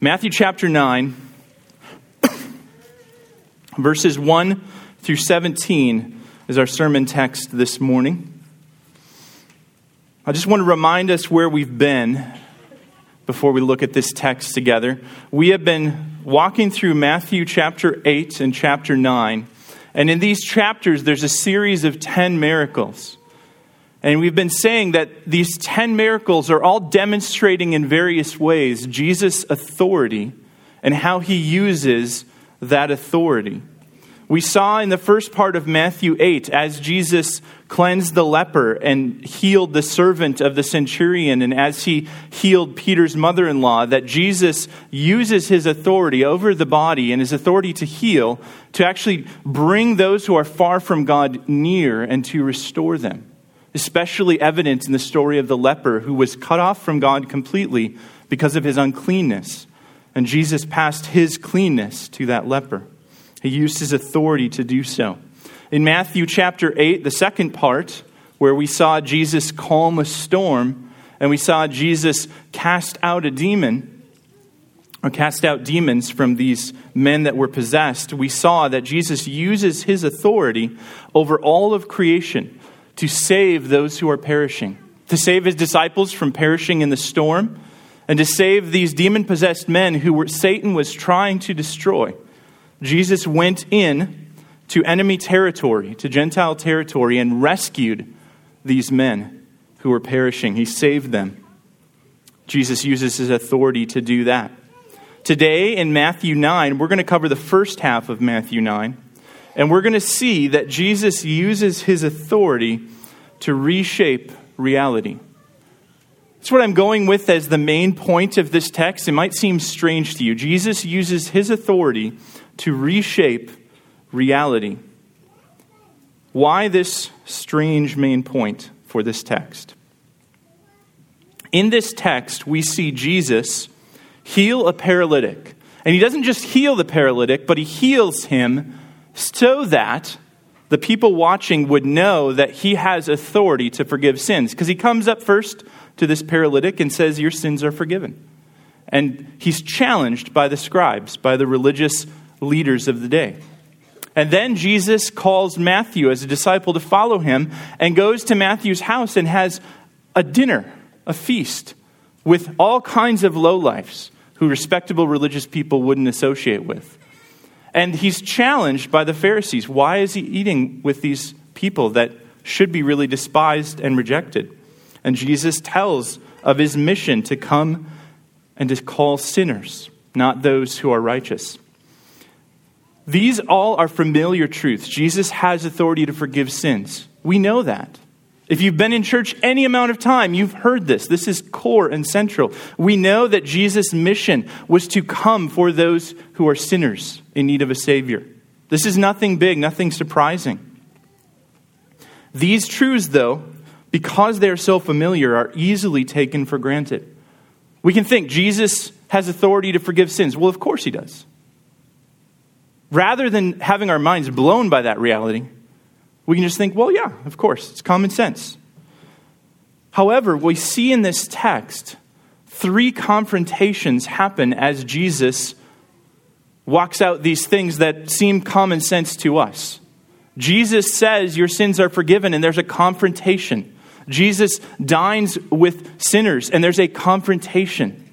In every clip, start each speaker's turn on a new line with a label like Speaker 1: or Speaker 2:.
Speaker 1: Matthew chapter 9, verses 1 through 17 is our sermon text this morning. I just want to remind us where we've been before we look at this text together. We have been walking through Matthew chapter 8 and chapter 9. And in these chapters, there's a series of 10 miracles. And we've been saying that these 10 miracles are all demonstrating in various ways Jesus' authority and how he uses that authority. We saw in the first part of Matthew 8, as Jesus cleansed the leper and healed the servant of the centurion, and as he healed Peter's mother in law, that Jesus uses his authority over the body and his authority to heal to actually bring those who are far from God near and to restore them. Especially evident in the story of the leper who was cut off from God completely because of his uncleanness. And Jesus passed his cleanness to that leper. He used his authority to do so. In Matthew chapter 8, the second part, where we saw Jesus calm a storm and we saw Jesus cast out a demon, or cast out demons from these men that were possessed, we saw that Jesus uses his authority over all of creation to save those who are perishing, to save his disciples from perishing in the storm, and to save these demon possessed men who were, Satan was trying to destroy. Jesus went in to enemy territory, to Gentile territory, and rescued these men who were perishing. He saved them. Jesus uses his authority to do that. Today in Matthew 9, we're going to cover the first half of Matthew 9, and we're going to see that Jesus uses his authority to reshape reality. That's what I'm going with as the main point of this text. It might seem strange to you. Jesus uses his authority to reshape reality. Why this strange main point for this text? In this text, we see Jesus heal a paralytic. And he doesn't just heal the paralytic, but he heals him so that the people watching would know that he has authority to forgive sins. Because he comes up first to this paralytic and says, Your sins are forgiven. And he's challenged by the scribes, by the religious leaders of the day. And then Jesus calls Matthew as a disciple to follow him and goes to Matthew's house and has a dinner, a feast, with all kinds of lowlifes who respectable religious people wouldn't associate with. And he's challenged by the Pharisees. Why is he eating with these people that should be really despised and rejected? And Jesus tells of his mission to come and to call sinners, not those who are righteous. These all are familiar truths. Jesus has authority to forgive sins. We know that. If you've been in church any amount of time, you've heard this. This is core and central. We know that Jesus' mission was to come for those who are sinners in need of a Savior. This is nothing big, nothing surprising. These truths, though, because they're so familiar, are easily taken for granted. We can think Jesus has authority to forgive sins. Well, of course he does rather than having our minds blown by that reality, we can just think, well, yeah, of course, it's common sense. However, we see in this text three confrontations happen as Jesus walks out these things that seem common sense to us. Jesus says, Your sins are forgiven, and there's a confrontation. Jesus dines with sinners, and there's a confrontation.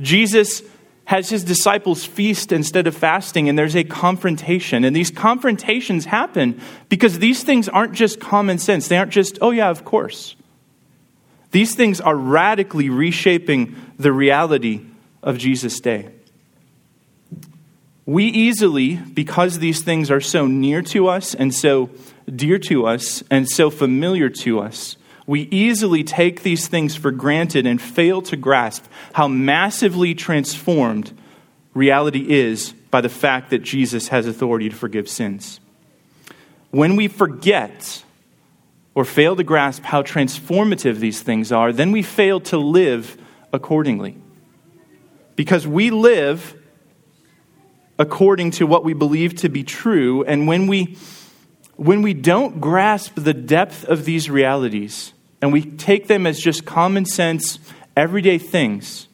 Speaker 1: Jesus has his disciples feast instead of fasting, and there's a confrontation. And these confrontations happen because these things aren't just common sense. They aren't just, oh, yeah, of course. These things are radically reshaping the reality of Jesus' day. We easily, because these things are so near to us and so dear to us and so familiar to us, we easily take these things for granted and fail to grasp how massively transformed reality is by the fact that Jesus has authority to forgive sins. When we forget or fail to grasp how transformative these things are, then we fail to live accordingly. Because we live according to what we believe to be true, and when we when we don't grasp the depth of these realities, and we take them as just common sense, everyday things,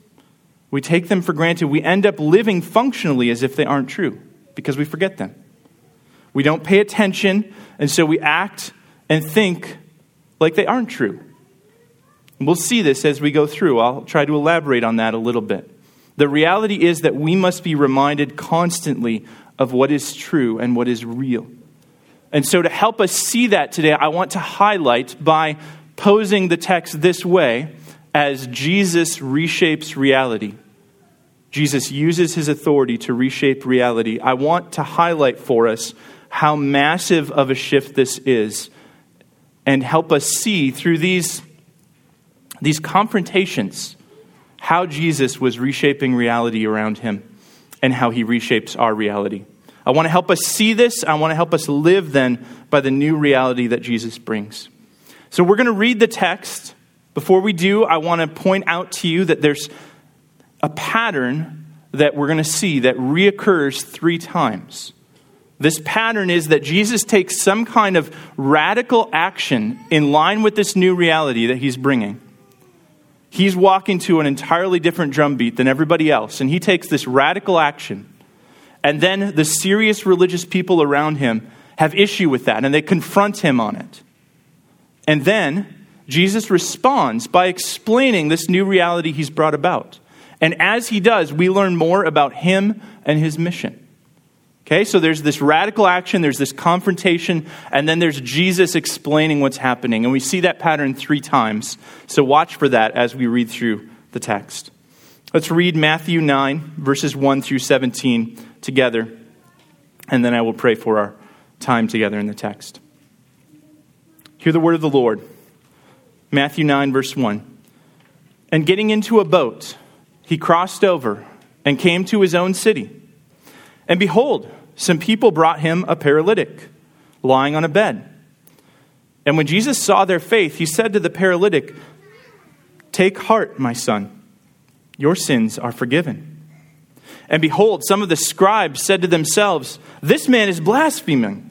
Speaker 1: We take them for granted. We end up living functionally as if they aren't true because we forget them. We don't pay attention, and so we act and think like they aren't true. we'll see this as we go through. I'll try to elaborate on that a little bit. The reality is that we must be reminded constantly of what is true and what is real. And so, to help us see that today, I want to highlight by posing the text this way as Jesus reshapes reality. Jesus uses his authority to reshape reality. I want to highlight for us how massive of a shift this is and help us see through these, these confrontations how Jesus was reshaping reality around him and how he reshapes our reality. I want to help us see this. I want to help us live then by the new reality that Jesus brings. So we're going to read the text. Before we do, I want to point out to you that there's a pattern that we're going to see that reoccurs three times. This pattern is that Jesus takes some kind of radical action in line with this new reality that he's bringing. He's walking to an entirely different drumbeat than everybody else, and he takes this radical action. And then the serious religious people around him have issue with that, and they confront him on it. And then Jesus responds by explaining this new reality he's brought about. And as he does, we learn more about him and his mission. Okay, so there's this radical action, there's this confrontation, and then there's Jesus explaining what's happening. And we see that pattern three times. So watch for that as we read through the text. Let's read Matthew 9, verses 1 through 17 together, and then I will pray for our time together in the text. Hear the word of the Lord. Matthew 9, verse 1. And getting into a boat, he crossed over and came to his own city. And behold, some people brought him a paralytic, lying on a bed. And when Jesus saw their faith, he said to the paralytic, Take heart, my son, your sins are forgiven. And behold, some of the scribes said to themselves, This man is blaspheming.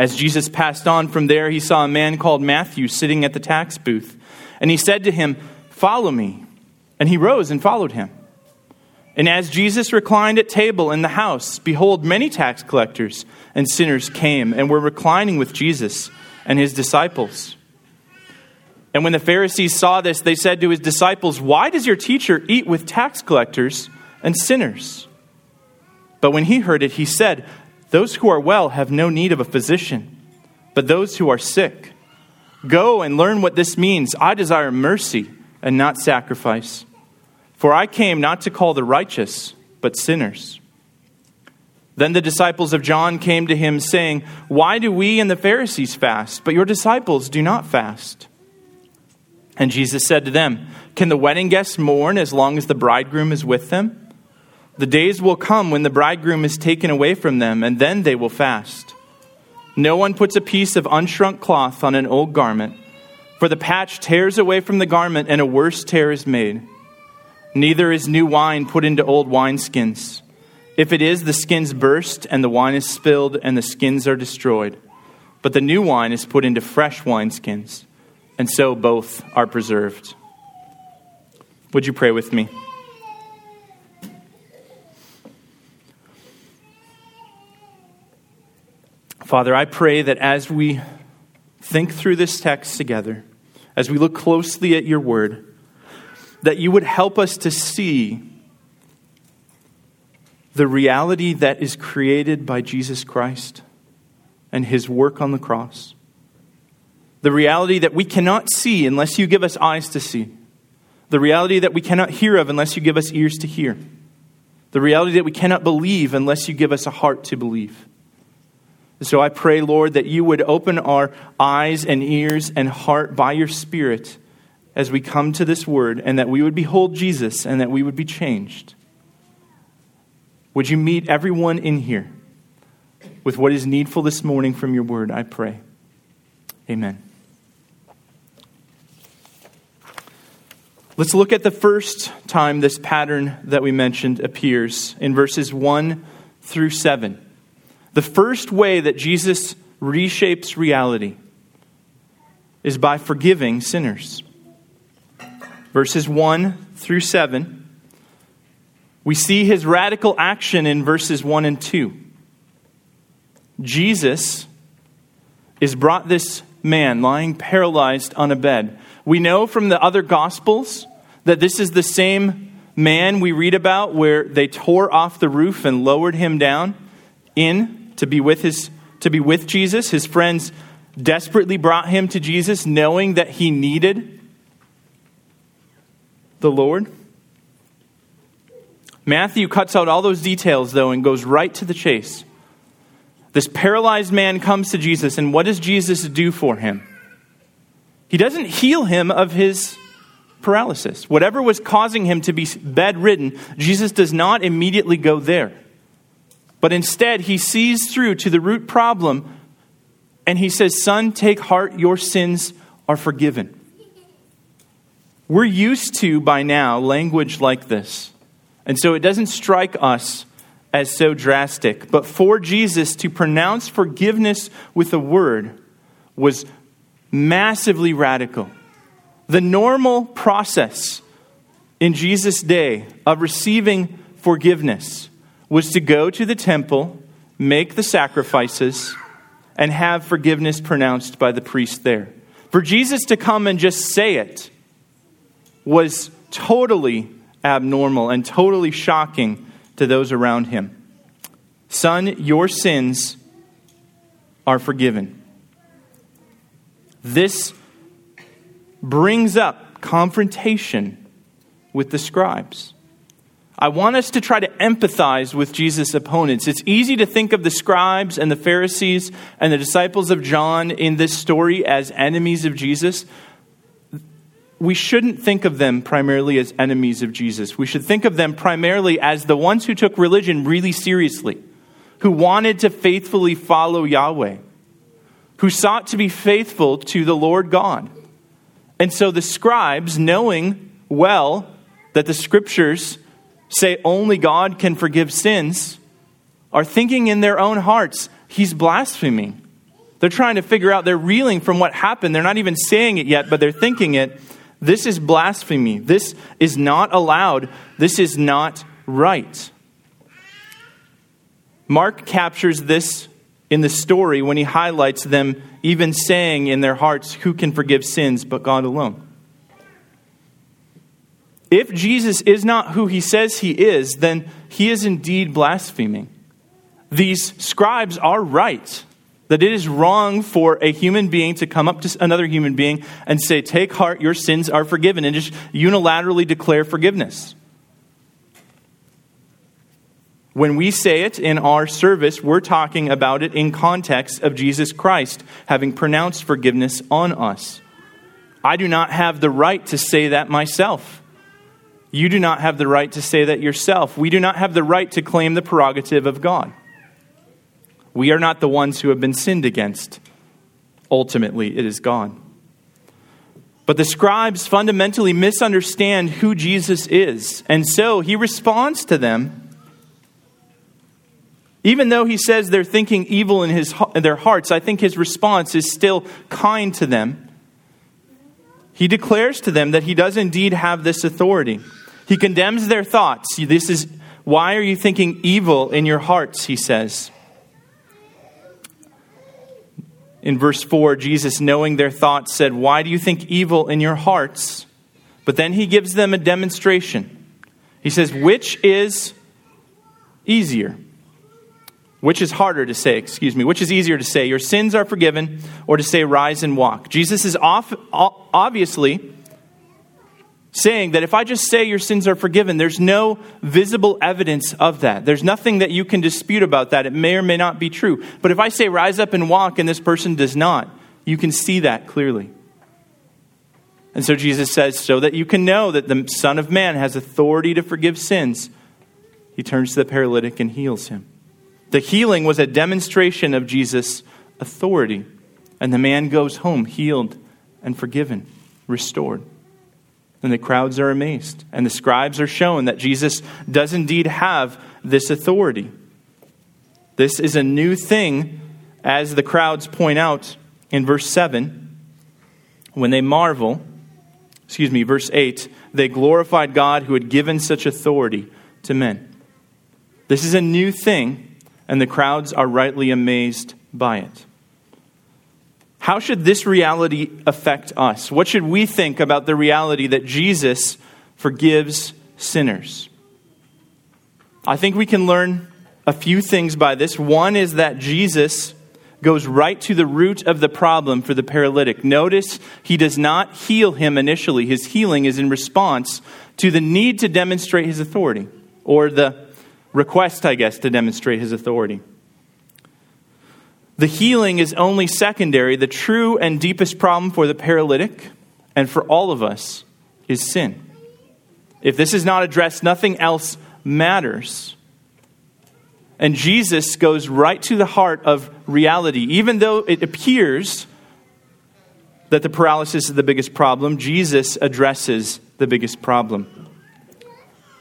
Speaker 1: As Jesus passed on from there, he saw a man called Matthew sitting at the tax booth. And he said to him, Follow me. And he rose and followed him. And as Jesus reclined at table in the house, behold, many tax collectors and sinners came and were reclining with Jesus and his disciples. And when the Pharisees saw this, they said to his disciples, Why does your teacher eat with tax collectors and sinners? But when he heard it, he said, Those who are well have no need of a physician, but those who are sick. Go and learn what this means. I desire mercy and not sacrifice for I came not to call the righteous, but sinners. Then the disciples of John came to him, saying, Why do we and the Pharisees fast, but your disciples do not fast? And Jesus said to them, Can the wedding guests mourn as long as the bridegroom is with them? The days will come when the bridegroom is taken away from them, and then they will fast. No one puts a piece of unshrunk cloth on an old garment, for the patch tears away from the garment, and a worse tear is made. Neither is new wine put into old wineskins. If it is, the skins burst, and the wine is spilled, and the skins are destroyed. But the new wine is put into fresh wineskins, and so both are preserved. Would you pray with me? Father, I pray that as we think through this text together, as we look closely at your word, that you would help us to see the reality that is created by Jesus Christ and his work on the cross. The reality that we cannot see unless you give us eyes to see. The reality that we cannot hear of unless you give us ears to hear. The reality that we cannot believe unless you give us a heart to believe. So I pray, Lord, that you would open our eyes and ears and heart by your Spirit as we come to this word and that we would behold Jesus and that we would be changed. Would you meet everyone in here with what is needful this morning from your word, I pray. Amen. Let's look at the first time this pattern that we mentioned appears in verses 1 through 7. The first way that Jesus reshapes reality is by forgiving sinners. Verses 1 through 7. We see his radical action in verses 1 and 2. Jesus is brought this man lying paralyzed on a bed. We know from the other gospels that this is the same man we read about where they tore off the roof and lowered him down in to be with his to be with Jesus. His friends desperately brought him to Jesus knowing that he needed the Lord. Matthew cuts out all those details though and goes right to the chase. This paralyzed man comes to Jesus, and what does Jesus do for him? He doesn't heal him of his paralysis. Whatever was causing him to be bedridden, Jesus does not immediately go there. But instead, he sees through to the root problem and he says, Son, take heart, your sins are forgiven. We're used to, by now, language like this. And so it doesn't strike us as so drastic. But for Jesus to pronounce forgiveness with a word was massively radical. The normal process in Jesus' day of receiving forgiveness was to go to the temple, make the sacrifices, and have forgiveness pronounced by the priest there. For Jesus to come and just say it was totally abnormal and totally shocking to those around him. Son, your sins are forgiven. This brings up confrontation with the scribes. I want us to try to empathize with Jesus' opponents. It's easy to think of the scribes and the Pharisees and the disciples of John in this story as enemies of Jesus, we shouldn't think of them primarily as enemies of Jesus. We should think of them primarily as the ones who took religion really seriously, who wanted to faithfully follow Yahweh, who sought to be faithful to the Lord God. And so the scribes, knowing well that the scriptures say only God can forgive sins, are thinking in their own hearts, he's blaspheming. They're trying to figure out, they're reeling from what happened. They're not even saying it yet, but they're thinking it. This is blasphemy. This is not allowed. This is not right. Mark captures this in the story when he highlights them even saying in their hearts, Who can forgive sins but God alone? If Jesus is not who he says he is, then he is indeed blaspheming. These scribes are right that it is wrong for a human being to come up to another human being and say, Take heart, your sins are forgiven, and just unilaterally declare forgiveness. When we say it in our service, we're talking about it in context of Jesus Christ having pronounced forgiveness on us. I do not have the right to say that myself. You do not have the right to say that yourself. We do not have the right to claim the prerogative of God. We are not the ones who have been sinned against. Ultimately, it is God. But the scribes fundamentally misunderstand who Jesus is. And so he responds to them. Even though he says they're thinking evil in, his, in their hearts, I think his response is still kind to them. He declares to them that he does indeed have this authority. He condemns their thoughts. This is why are you thinking evil in your hearts, he says. In verse 4, Jesus, knowing their thoughts, said, Why do you think evil in your hearts? But then he gives them a demonstration. He says, Which is easier? Which is harder to say, excuse me? Which is easier to say, Your sins are forgiven, or to say, Rise and walk? Jesus is off, obviously saying that if I just say your sins are forgiven, there's no visible evidence of that. There's nothing that you can dispute about that. It may or may not be true. But if I say rise up and walk and this person does not, you can see that clearly. And so Jesus says, so that you can know that the Son of Man has authority to forgive sins, he turns to the paralytic and heals him. The healing was a demonstration of Jesus' authority, and the man goes home healed and forgiven, restored. And the crowds are amazed, and the scribes are shown that Jesus does indeed have this authority. This is a new thing, as the crowds point out in verse 7 when they marvel excuse me, verse 8, they glorified God who had given such authority to men. This is a new thing, and the crowds are rightly amazed by it. How should this reality affect us? What should we think about the reality that Jesus forgives sinners? I think we can learn a few things by this. One is that Jesus goes right to the root of the problem for the paralytic. Notice he does not heal him initially. His healing is in response to the need to demonstrate his authority, or the request, I guess, to demonstrate his authority. The healing is only secondary. The true and deepest problem for the paralytic and for all of us is sin. If this is not addressed, nothing else matters. And Jesus goes right to the heart of reality. Even though it appears that the paralysis is the biggest problem, Jesus addresses the biggest problem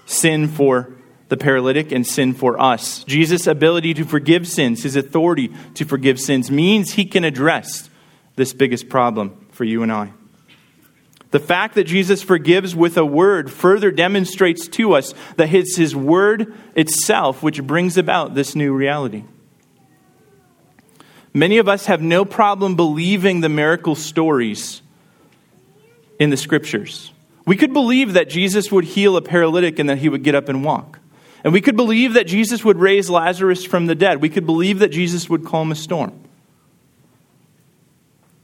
Speaker 1: sin for the paralytic and sin for us. Jesus' ability to forgive sins, his authority to forgive sins, means he can address this biggest problem for you and I. The fact that Jesus forgives with a word further demonstrates to us that it's his word itself which brings about this new reality. Many of us have no problem believing the miracle stories in the scriptures. We could believe that Jesus would heal a paralytic and that he would get up and walk. And we could believe that Jesus would raise Lazarus from the dead. We could believe that Jesus would calm a storm.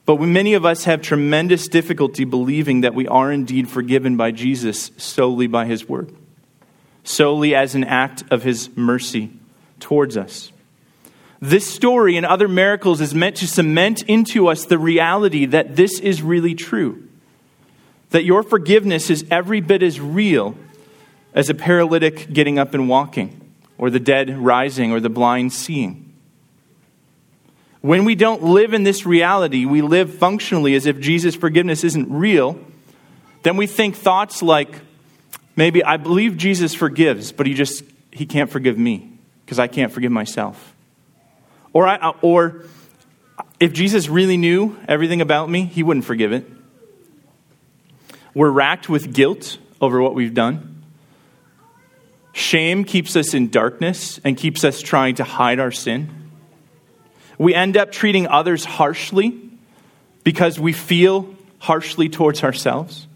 Speaker 1: But many of us have tremendous difficulty believing that we are indeed forgiven by Jesus solely by his word, solely as an act of his mercy towards us. This story and other miracles is meant to cement into us the reality that this is really true. That your forgiveness is every bit as real as a paralytic getting up and walking, or the dead rising, or the blind seeing. When we don't live in this reality, we live functionally as if Jesus' forgiveness isn't real, then we think thoughts like, maybe I believe Jesus forgives, but he just he can't forgive me because I can't forgive myself. Or I, or if Jesus really knew everything about me, he wouldn't forgive it. We're racked with guilt over what we've done. Shame keeps us in darkness and keeps us trying to hide our sin. We end up treating others harshly because we feel harshly towards ourselves.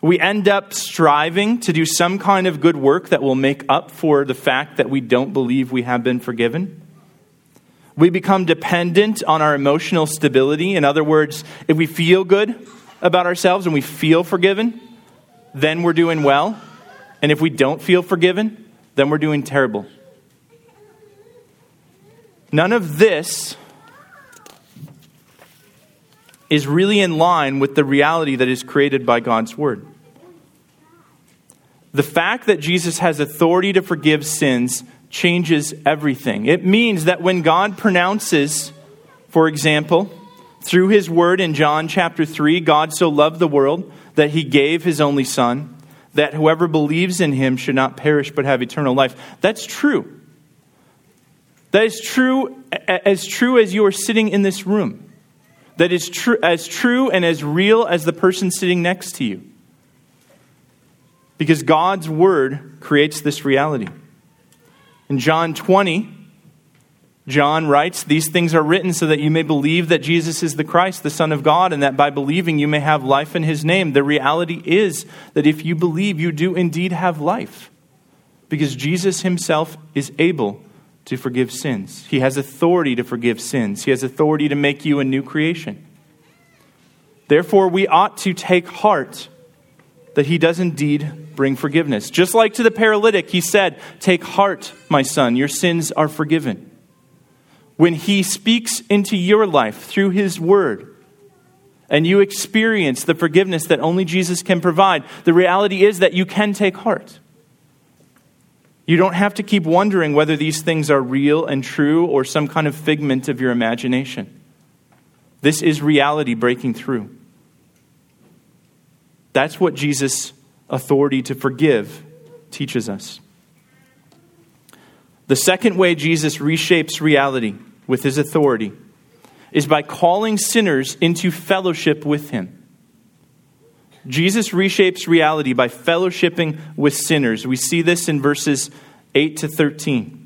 Speaker 1: We end up striving to do some kind of good work that will make up for the fact that we don't believe we have been forgiven. We become dependent on our emotional stability. In other words, if we feel good about ourselves and we feel forgiven, then we're doing well. And if we don't feel forgiven, then we're doing terrible. None of this is really in line with the reality that is created by God's Word. The fact that Jesus has authority to forgive sins changes everything. It means that when God pronounces, for example, through his word in John chapter 3, God so loved the world that he gave his only Son, that whoever believes in him should not perish but have eternal life. That's true. That is true as true as you are sitting in this room. That is true as true and as real as the person sitting next to you. Because God's word creates this reality. In John 20, John writes, These things are written so that you may believe that Jesus is the Christ, the Son of God, and that by believing you may have life in his name. The reality is that if you believe, you do indeed have life. Because Jesus himself is able to forgive sins. He has authority to forgive sins. He has authority to make you a new creation. Therefore, we ought to take heart that he does indeed bring forgiveness. Just like to the paralytic, he said, Take heart, my son, your sins are forgiven. When he speaks into your life through his word, and you experience the forgiveness that only Jesus can provide, the reality is that you can take heart. You don't have to keep wondering whether these things are real and true or some kind of figment of your imagination. This is reality breaking through. That's what Jesus' authority to forgive teaches us. The second way Jesus reshapes reality with his authority is by calling sinners into fellowship with him. Jesus reshapes reality by fellowshipping with sinners. We see this in verses 8 to 13.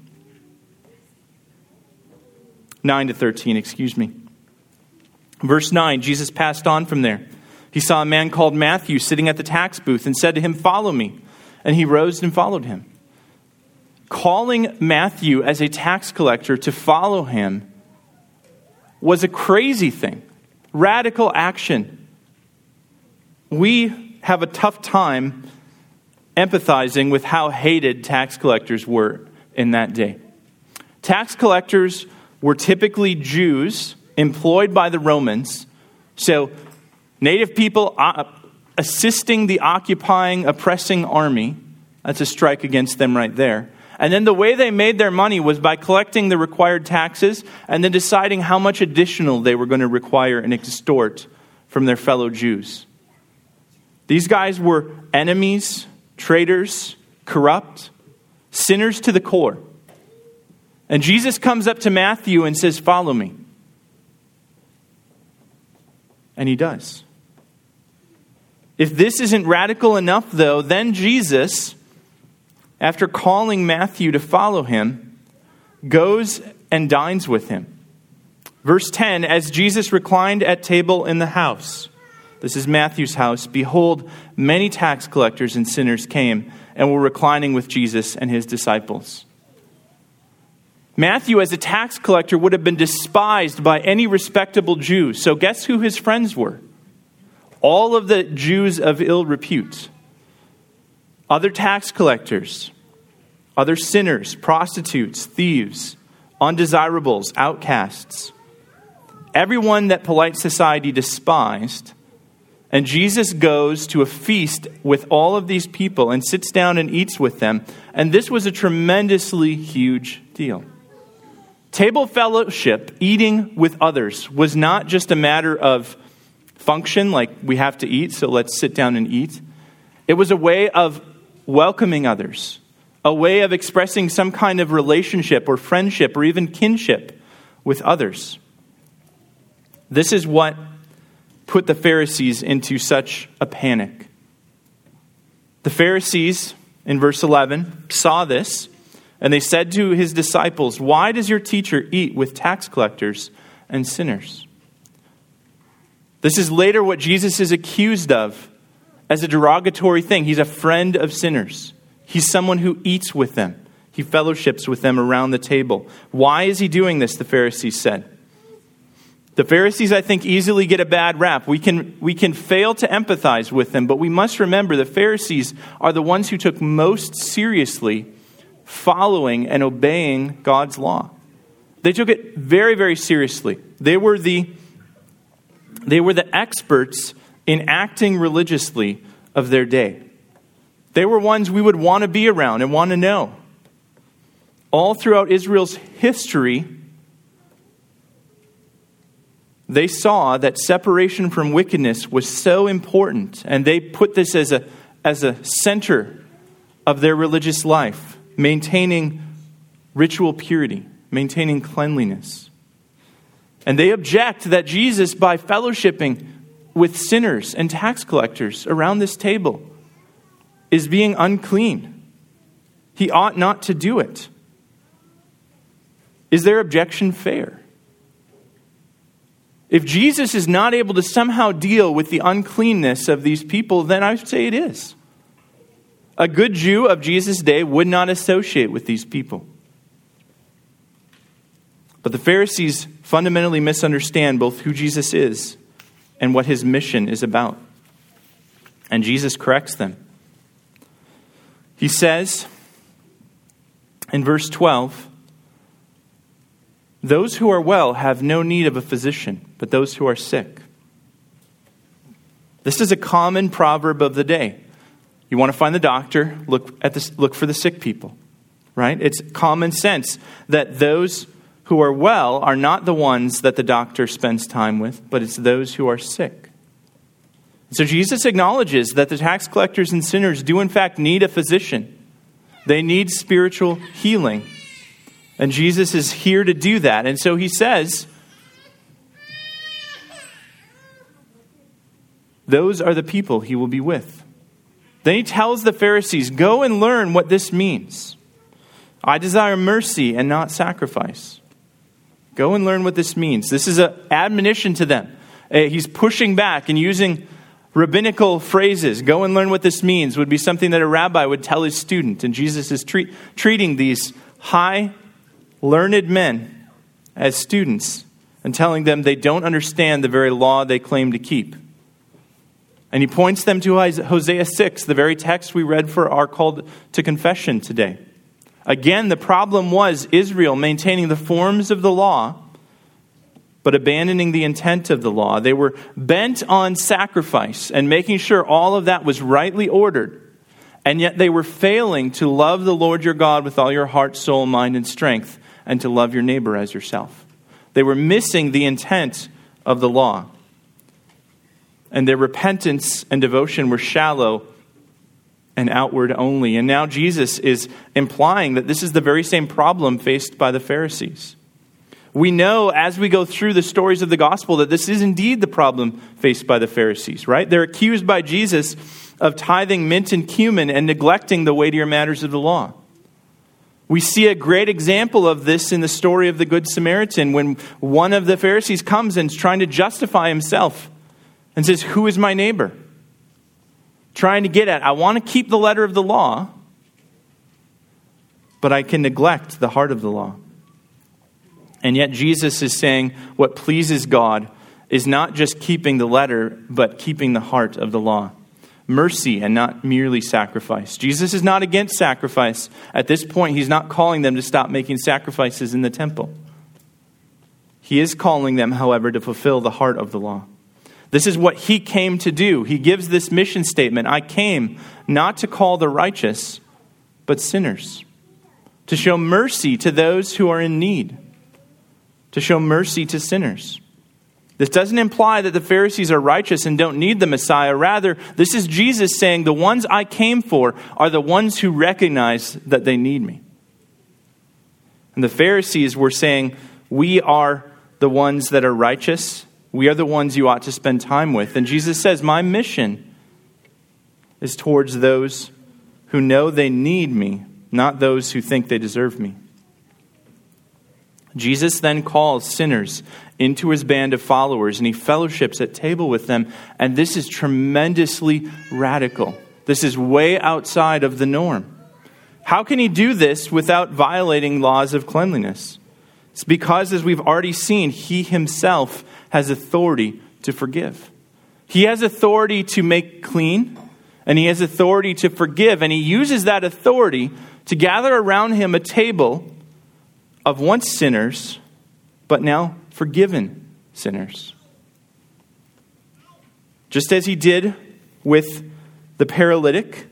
Speaker 1: 9 to 13, excuse me. Verse 9, Jesus passed on from there. He saw a man called Matthew sitting at the tax booth and said to him, Follow me. And he rose and followed him. Calling Matthew as a tax collector to follow him was a crazy thing, radical action. We have a tough time empathizing with how hated tax collectors were in that day. Tax collectors were typically Jews employed by the Romans. So, native people uh, assisting the occupying, oppressing army. That's a strike against them right there. And then the way they made their money was by collecting the required taxes and then deciding how much additional they were going to require and extort from their fellow Jews. These guys were enemies, traitors, corrupt, sinners to the core. And Jesus comes up to Matthew and says, Follow me. And he does. If this isn't radical enough, though, then Jesus after calling Matthew to follow him, goes and dines with him. Verse 10 As Jesus reclined at table in the house, this is Matthew's house, behold, many tax collectors and sinners came and were reclining with Jesus and his disciples. Matthew, as a tax collector, would have been despised by any respectable Jew. So, guess who his friends were? All of the Jews of ill repute other tax collectors, other sinners, prostitutes, thieves, undesirables, outcasts, everyone that polite society despised. And Jesus goes to a feast with all of these people and sits down and eats with them. And this was a tremendously huge deal. Table fellowship, eating with others, was not just a matter of function, like we have to eat, so let's sit down and eat. It was a way of welcoming others, a way of expressing some kind of relationship or friendship or even kinship with others. This is what put the Pharisees into such a panic. The Pharisees, in verse 11, saw this, and they said to his disciples, Why does your teacher eat with tax collectors and sinners? This is later what Jesus is accused of as a derogatory thing. He's a friend of sinners, he's someone who eats with them, he fellowships with them around the table. Why is he doing this? The Pharisees said. The Pharisees, I think, easily get a bad rap. We can, we can fail to empathize with them, but we must remember the Pharisees are the ones who took most seriously following and obeying God's law. They took it very, very seriously. They were the, they were the experts in acting religiously of their day. They were ones we would want to be around and want to know. All throughout Israel's history, they saw that separation from wickedness was so important, and they put this as a, as a center of their religious life, maintaining ritual purity, maintaining cleanliness. And they object that Jesus, by fellowshipping with sinners and tax collectors around this table is being unclean. He ought not to do it. Is their objection fair? If Jesus is not able to somehow deal with the uncleanness of these people, then I would say it is. A good Jew of Jesus' day would not associate with these people. But the Pharisees fundamentally misunderstand both who Jesus is and what his mission is about. And Jesus corrects them. He says in verse 12, Those who are well have no need of a physician, but those who are sick. This is a common proverb of the day. You want to find the doctor, look, at the, look for the sick people, right? It's common sense that those who are well are not the ones that the doctor spends time with, but it's those who are sick. So Jesus acknowledges that the tax collectors and sinners do, in fact, need a physician. They need spiritual healing. And Jesus is here to do that. And so he says, Those are the people he will be with. Then he tells the Pharisees, Go and learn what this means. I desire mercy and not sacrifice. Go and learn what this means. This is an admonition to them. Uh, he's pushing back and using rabbinical phrases. Go and learn what this means would be something that a rabbi would tell his student. And Jesus is treat, treating these high, learned men as students and telling them they don't understand the very law they claim to keep. And he points them to Hosea 6, the very text we read for our call to confession today. Again, the problem was Israel maintaining the forms of the law, but abandoning the intent of the law. They were bent on sacrifice and making sure all of that was rightly ordered. And yet they were failing to love the Lord your God with all your heart, soul, mind, and strength, and to love your neighbor as yourself. They were missing the intent of the law and their repentance and devotion were shallow and outward only. And now Jesus is implying that this is the very same problem faced by the Pharisees. We know as we go through the stories of the gospel that this is indeed the problem faced by the Pharisees, right? They're accused by Jesus of tithing mint and cumin and neglecting the weightier matters of the law. We see a great example of this in the story of the Good Samaritan when one of the Pharisees comes and is trying to justify himself and says, Who is my neighbor? Trying to get at, I want to keep the letter of the law, but I can neglect the heart of the law. And yet, Jesus is saying what pleases God is not just keeping the letter, but keeping the heart of the law. Mercy and not merely sacrifice. Jesus is not against sacrifice. At this point, he's not calling them to stop making sacrifices in the temple. He is calling them, however, to fulfill the heart of the law. This is what he came to do. He gives this mission statement I came not to call the righteous, but sinners, to show mercy to those who are in need, to show mercy to sinners. This doesn't imply that the Pharisees are righteous and don't need the Messiah. Rather, this is Jesus saying, The ones I came for are the ones who recognize that they need me. And the Pharisees were saying, We are the ones that are righteous we are the ones you ought to spend time with. And Jesus says, My mission is towards those who know they need me, not those who think they deserve me. Jesus then calls sinners into his band of followers and he fellowships at table with them. And this is tremendously radical. This is way outside of the norm. How can he do this without violating laws of cleanliness? It's because, as we've already seen, he himself has authority to forgive. He has authority to make clean, and he has authority to forgive, and he uses that authority to gather around him a table of once sinners, but now forgiven sinners. Just as he did with the paralytic,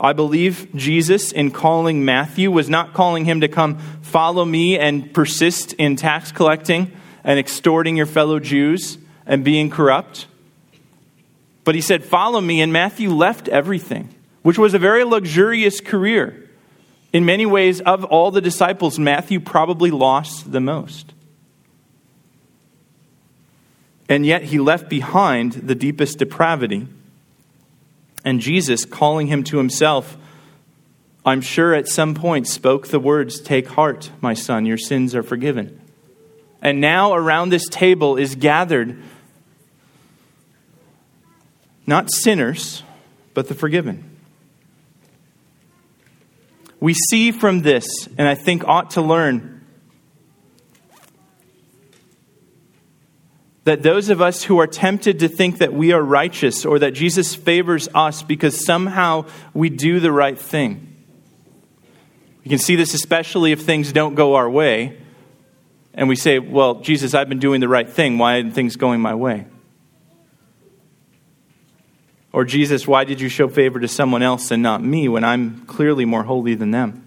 Speaker 1: I believe Jesus, in calling Matthew, was not calling him to come follow me and persist in tax collecting and extorting your fellow Jews and being corrupt. But he said, Follow me. And Matthew left everything, which was a very luxurious career. In many ways, of all the disciples, Matthew probably lost the most. And yet he left behind the deepest depravity. And Jesus, calling him to himself, I'm sure at some point spoke the words, Take heart, my son, your sins are forgiven. And now around this table is gathered not sinners, but the forgiven. We see from this, and I think ought to learn, that those of us who are tempted to think that we are righteous or that Jesus favors us because somehow we do the right thing. We can see this especially if things don't go our way and we say, Well, Jesus, I've been doing the right thing. Why aren't things going my way? Or, Jesus, why did you show favor to someone else and not me when I'm clearly more holy than them?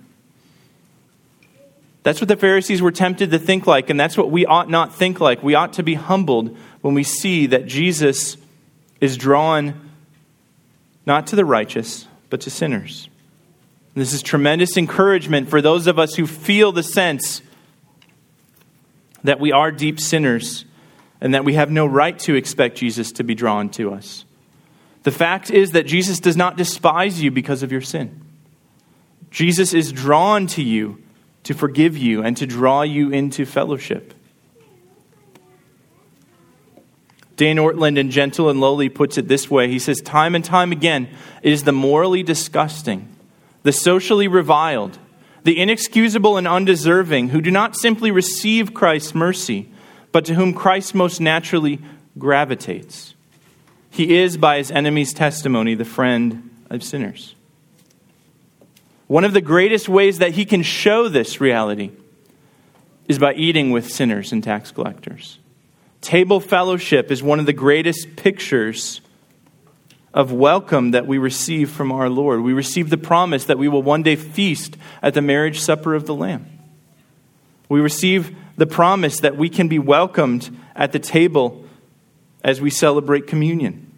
Speaker 1: That's what the Pharisees were tempted to think like, and that's what we ought not think like. We ought to be humbled when we see that Jesus is drawn not to the righteous, but to sinners. This is tremendous encouragement for those of us who feel the sense that we are deep sinners and that we have no right to expect Jesus to be drawn to us. The fact is that Jesus does not despise you because of your sin. Jesus is drawn to you to forgive you and to draw you into fellowship. Dane Ortlund in Gentle and Lowly puts it this way He says, Time and time again, it is the morally disgusting, the socially reviled, the inexcusable and undeserving who do not simply receive Christ's mercy, but to whom Christ most naturally gravitates. He is, by his enemy's testimony, the friend of sinners. One of the greatest ways that he can show this reality is by eating with sinners and tax collectors. Table fellowship is one of the greatest pictures of welcome that we receive from our Lord. We receive the promise that we will one day feast at the marriage supper of the Lamb. We receive the promise that we can be welcomed at the table as we celebrate communion.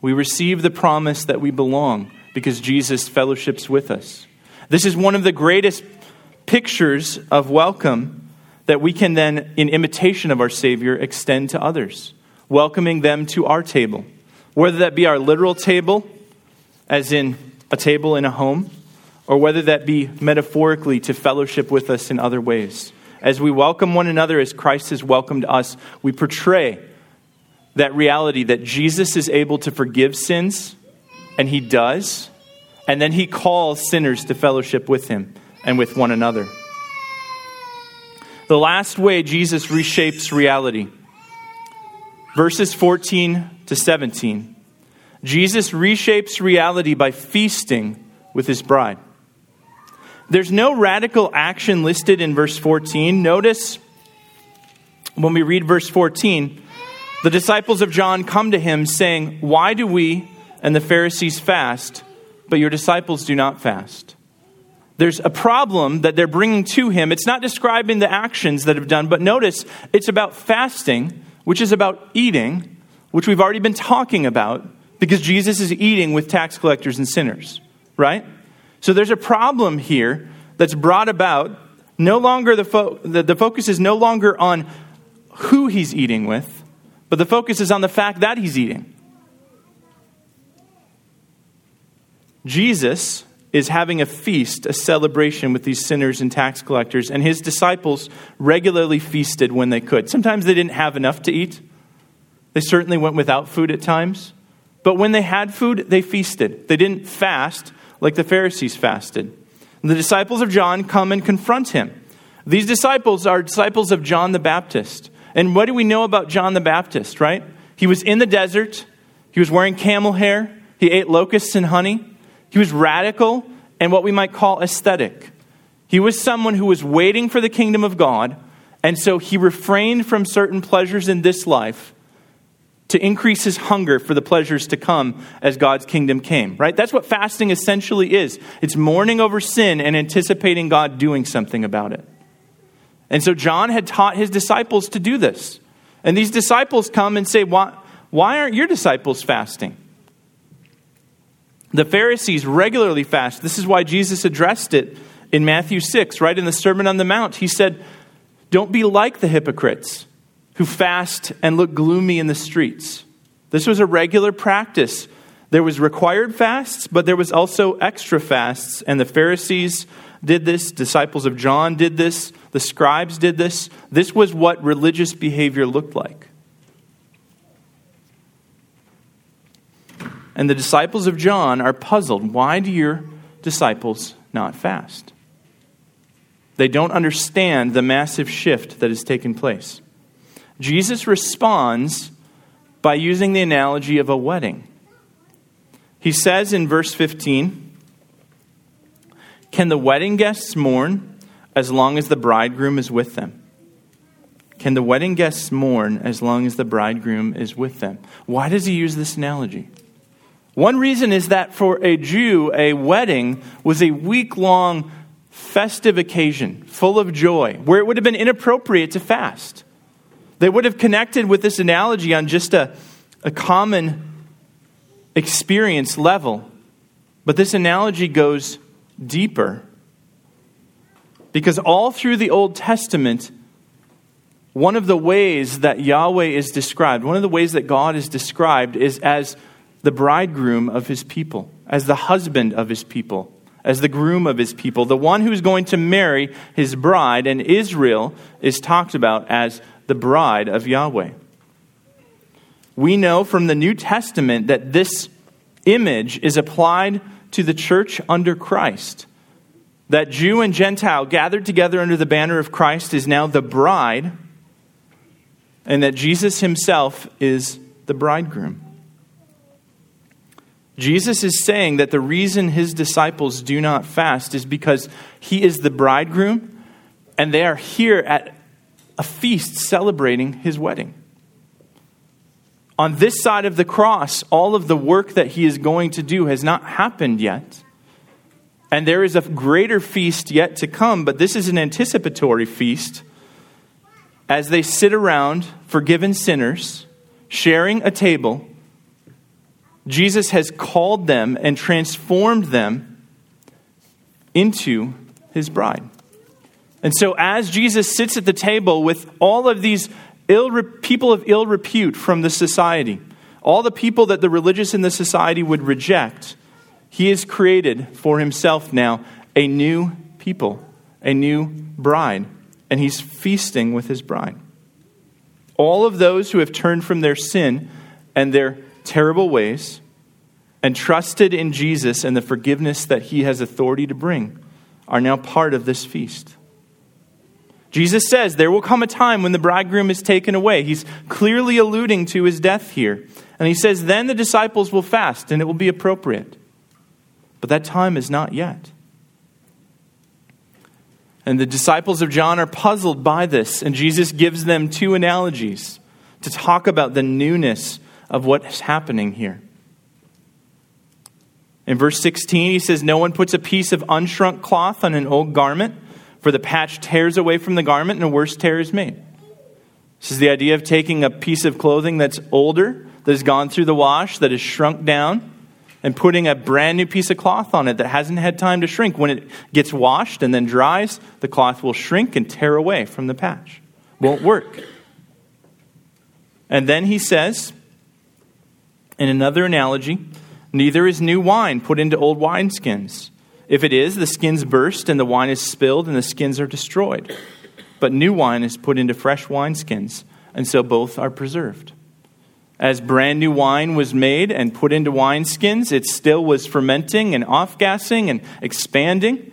Speaker 1: We receive the promise that we belong because Jesus fellowships with us. This is one of the greatest pictures of welcome that we can then, in imitation of our Savior, extend to others, welcoming them to our table. Whether that be our literal table, as in a table in a home, or whether that be metaphorically to fellowship with us in other ways. As we welcome one another as Christ has welcomed us, we portray that reality that Jesus is able to forgive sins and he does. And then he calls sinners to fellowship with him and with one another. The last way Jesus reshapes reality, verses 14 to 17. Jesus reshapes reality by feasting with his bride. There's no radical action listed in verse 14. Notice when we read verse 14, the disciples of John come to him saying, Why do we and the Pharisees fast, but your disciples do not fast. There's a problem that they're bringing to him. It's not describing the actions that have done, but notice it's about fasting, which is about eating, which we've already been talking about because Jesus is eating with tax collectors and sinners, right? So there's a problem here that's brought about. No longer the, fo- the, the focus is no longer on who he's eating with, but the focus is on the fact that he's eating. Jesus is having a feast, a celebration with these sinners and tax collectors, and his disciples regularly feasted when they could. Sometimes they didn't have enough to eat. They certainly went without food at times. But when they had food, they feasted. They didn't fast like the Pharisees fasted. And the disciples of John come and confront him. These disciples are disciples of John the Baptist. And what do we know about John the Baptist, right? He was in the desert, he was wearing camel hair, he ate locusts and honey. He was radical and what we might call aesthetic. He was someone who was waiting for the kingdom of God, and so he refrained from certain pleasures in this life to increase his hunger for the pleasures to come as God's kingdom came, right? That's what fasting essentially is. It's mourning over sin and anticipating God doing something about it. And so John had taught his disciples to do this. And these disciples come and say, Why, why aren't your disciples fasting? The Pharisees regularly fast. This is why Jesus addressed it in Matthew 6, right in the Sermon on the Mount. He said, Don't be like the hypocrites who fast and look gloomy in the streets. This was a regular practice. There was required fasts, but there was also extra fasts, and the Pharisees did this, disciples of John did this, the scribes did this. This was what religious behavior looked like. And the disciples of John are puzzled. Why do your disciples not fast? They don't understand the massive shift that has taken place. Jesus responds by using the analogy of a wedding. He says in verse 15 Can the wedding guests mourn as long as the bridegroom is with them? Can the wedding guests mourn as long as the bridegroom is with them? Why does he use this analogy? One reason is that for a Jew, a wedding was a week long festive occasion full of joy, where it would have been inappropriate to fast. They would have connected with this analogy on just a, a common experience level. But this analogy goes deeper. Because all through the Old Testament, one of the ways that Yahweh is described, one of the ways that God is described, is as the bridegroom of his people, as the husband of his people, as the groom of his people, the one who's going to marry his bride, and Israel is talked about as the bride of Yahweh. We know from the New Testament that this image is applied to the church under Christ. That Jew and Gentile gathered together under the banner of Christ is now the bride and that Jesus himself is the bridegroom. Jesus is saying that the reason his disciples do not fast is because he is the bridegroom and they are here at a feast celebrating his wedding. On this side of the cross, all of the work that he is going to do has not happened yet. And there is a greater feast yet to come, but this is an anticipatory feast as they sit around forgiven sinners, sharing a table, Jesus has called them and transformed them into his bride. And so, as Jesus sits at the table with all of these Ill, people of ill repute from the society, all the people that the religious in the society would reject, he has created for himself now a new people, a new bride and he's feasting with his bride. All of those who have turned from their sin and their terrible ways and trusted in Jesus and the forgiveness that he has authority to bring are now part of this feast. Jesus says there will come a time when the bridegroom is taken away. He's clearly alluding to his death here. And he says, then the disciples will fast and it will be appropriate. But that time is not yet. And the disciples of John are puzzled by this, and Jesus gives them two analogies to talk about the newness of what is happening here. In verse 16, he says, No one puts a piece of unshrunk cloth on an old garment, for the patch tears away from the garment, and a worse tear is made. This is the idea of taking a piece of clothing that's older, that has gone through the wash, that has shrunk down, and putting a brand new piece of cloth on it that hasn't had time to shrink. When it gets washed and then dries, the cloth will shrink and tear away from the patch. Won't work. And then he says, in another analogy, neither is new wine put into old wineskins. If it is, the skins burst and the wine is spilled and the skins are destroyed. But new wine is put into fresh wineskins, and so both are preserved. As brand new wine was made and put into wineskins, it still was fermenting and off gassing and expanding.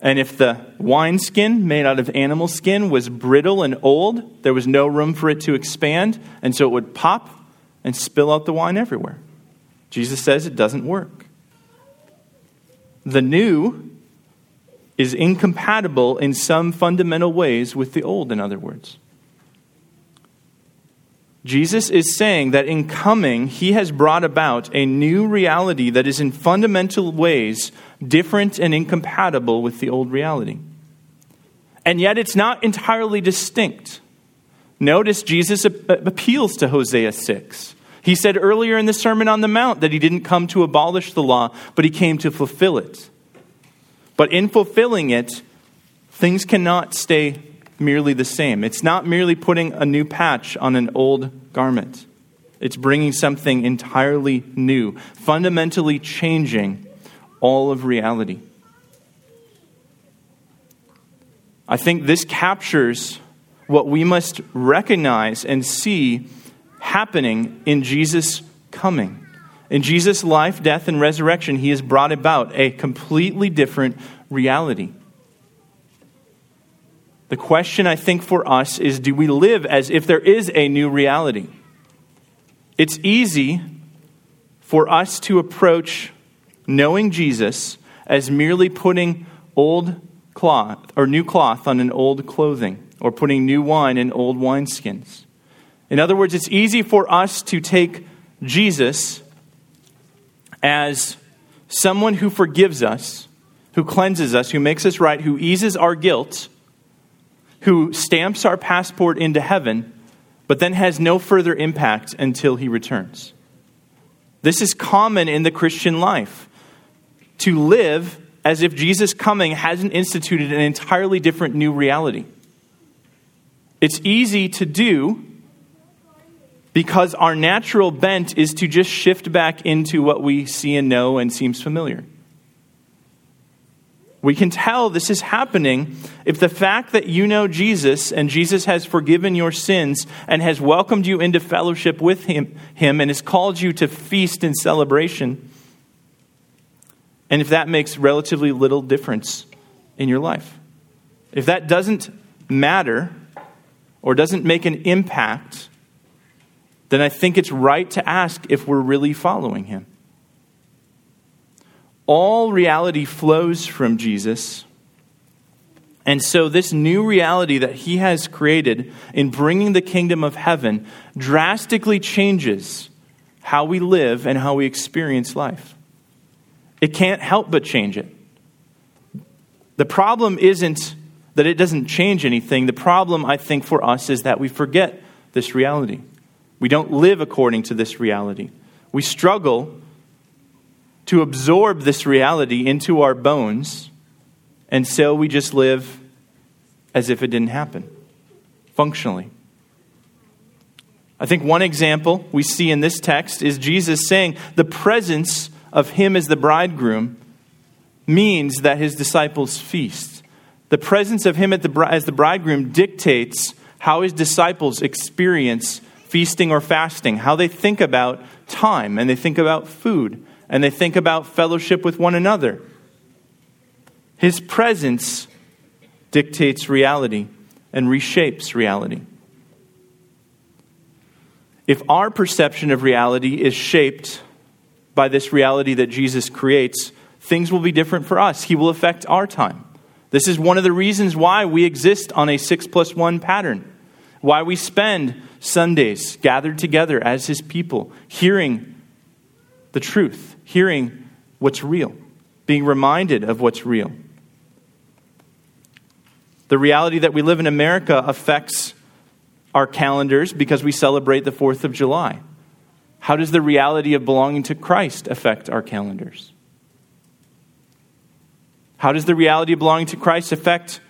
Speaker 1: And if the wineskin made out of animal skin was brittle and old, there was no room for it to expand, and so it would pop and spill out the wine everywhere. Jesus says it doesn't work. The new is incompatible in some fundamental ways with the old, in other words. Jesus is saying that in coming, he has brought about a new reality that is in fundamental ways different and incompatible with the old reality. And yet it's not entirely distinct. Notice Jesus appeals to Hosea 6. He said earlier in the Sermon on the Mount that he didn't come to abolish the law, but he came to fulfill it. But in fulfilling it, things cannot stay merely the same. It's not merely putting a new patch on an old garment, it's bringing something entirely new, fundamentally changing all of reality. I think this captures what we must recognize and see happening in Jesus' coming. In Jesus' life, death, and resurrection, he has brought about a completely different reality. The question, I think, for us is do we live as if there is a new reality? It's easy for us to approach knowing Jesus as merely putting old cloth or new cloth on an old clothing or putting new wine in old wineskins. In other words, it's easy for us to take Jesus as someone who forgives us, who cleanses us, who makes us right, who eases our guilt, who stamps our passport into heaven, but then has no further impact until he returns. This is common in the Christian life to live as if Jesus' coming hasn't instituted an entirely different new reality. It's easy to do because our natural bent is to just shift back into what we see and know and seems familiar. We can tell this is happening if the fact that you know Jesus and Jesus has forgiven your sins and has welcomed you into fellowship with him, him and has called you to feast and celebration, and if that makes relatively little difference in your life. If that doesn't matter or doesn't make an impact, then I think it's right to ask if we're really following him. All reality flows from Jesus. And so, this new reality that he has created in bringing the kingdom of heaven drastically changes how we live and how we experience life. It can't help but change it. The problem isn't that it doesn't change anything. The problem, I think, for us is that we forget this reality. We don't live according to this reality. We struggle to absorb this reality into our bones, and so we just live as if it didn't happen, functionally. I think one example we see in this text is Jesus saying the presence of Him as the bridegroom means that His disciples feast. The presence of Him the, as the bridegroom dictates how His disciples experience feasting or fasting, how they think about time and they think about food and they think about fellowship with one another. His presence dictates reality and reshapes reality. If our perception of reality is shaped by this reality that Jesus creates, things will be different for us. He will affect our time. This is one of the reasons why we exist on a six plus one pattern, why we spend Sundays gathered together as his people, hearing the truth, hearing what's real, being reminded of what's real. The reality that we live in America affects our calendars because we celebrate the 4th of July. How does the reality of belonging to Christ affect our calendars? How does the reality of belonging to Christ affect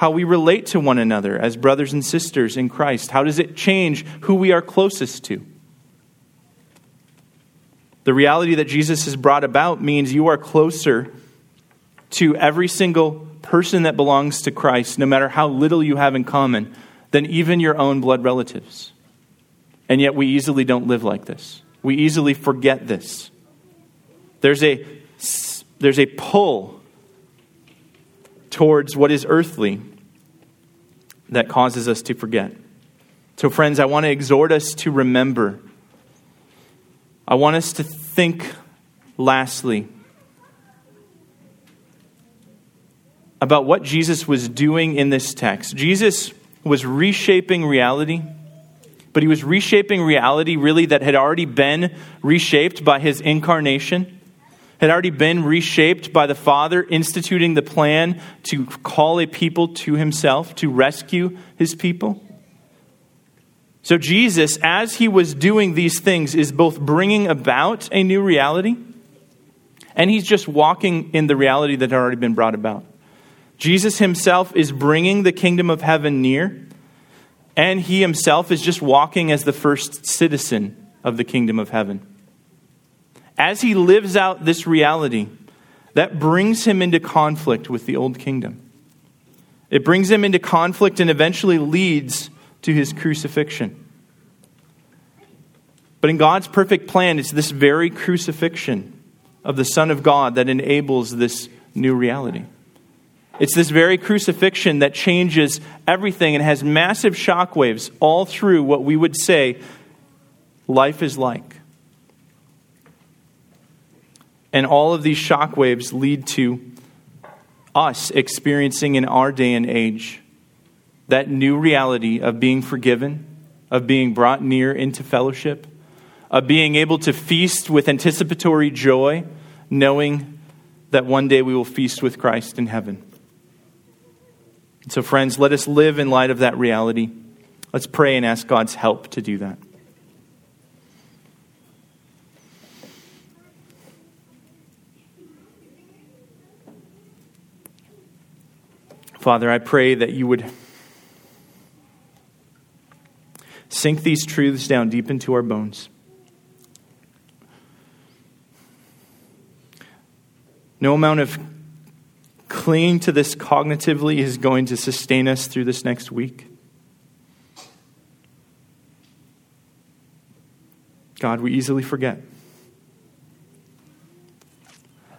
Speaker 1: how we relate to one another as brothers and sisters in Christ? How does it change who we are closest to? The reality that Jesus has brought about means you are closer to every single person that belongs to Christ, no matter how little you have in common, than even your own blood relatives. And yet we easily don't live like this. We easily forget this. There's a, there's a pull towards what is earthly that causes us to forget. So, friends, I want to exhort us to remember. I want us to think, lastly, about what Jesus was doing in this text. Jesus was reshaping reality, but he was reshaping reality really that had already been reshaped by his incarnation had already been reshaped by the Father, instituting the plan to call a people to himself, to rescue his people. So, Jesus, as he was doing these things, is both bringing about a new reality and he's just walking in the reality that had already been brought about. Jesus himself is bringing the kingdom of heaven near, and he himself is just walking as the first citizen of the kingdom of heaven as he lives out this reality, that brings him into conflict with the old kingdom. It brings him into conflict and eventually leads to his crucifixion. But in God's perfect plan, it's this very crucifixion of the Son of God that enables this new reality. It's this very crucifixion that changes everything and has massive shockwaves all through what we would say life is like. And all of these shockwaves lead to us experiencing in our day and age that new reality of being forgiven, of being brought near into fellowship, of being able to feast with anticipatory joy, knowing that one day we will feast with Christ in heaven. So, friends, let us live in light of that reality. Let's pray and ask God's help to do that. Father, I pray that you would sink these truths down deep into our bones. No amount of clinging to this cognitively is going to sustain us through this next week. God, we easily forget.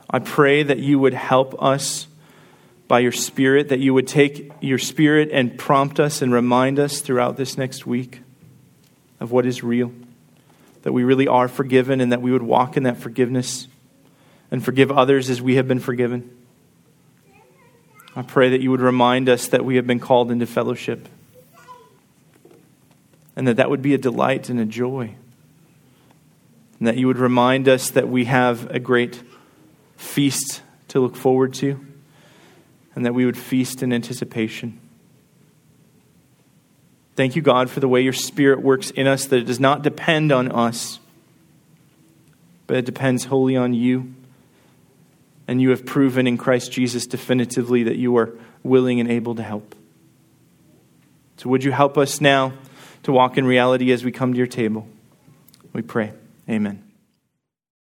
Speaker 1: I pray that you would help us by your Spirit, that you would take your Spirit and prompt us and remind us throughout this next week of what is real, that we really are forgiven, and that we would walk in that forgiveness and forgive others as we have been forgiven. I pray that you would remind us that we have been called into fellowship and that that would be a delight and a joy. And that you would remind us that we have a great feast to look forward to and that we would feast in anticipation. Thank you, God, for the way your Spirit works in us, that it does not depend on us, but it depends wholly on you. And you have proven in Christ Jesus definitively that you are willing and able to help. So, would you help us now to walk in reality as we come to your table? We pray. Amen.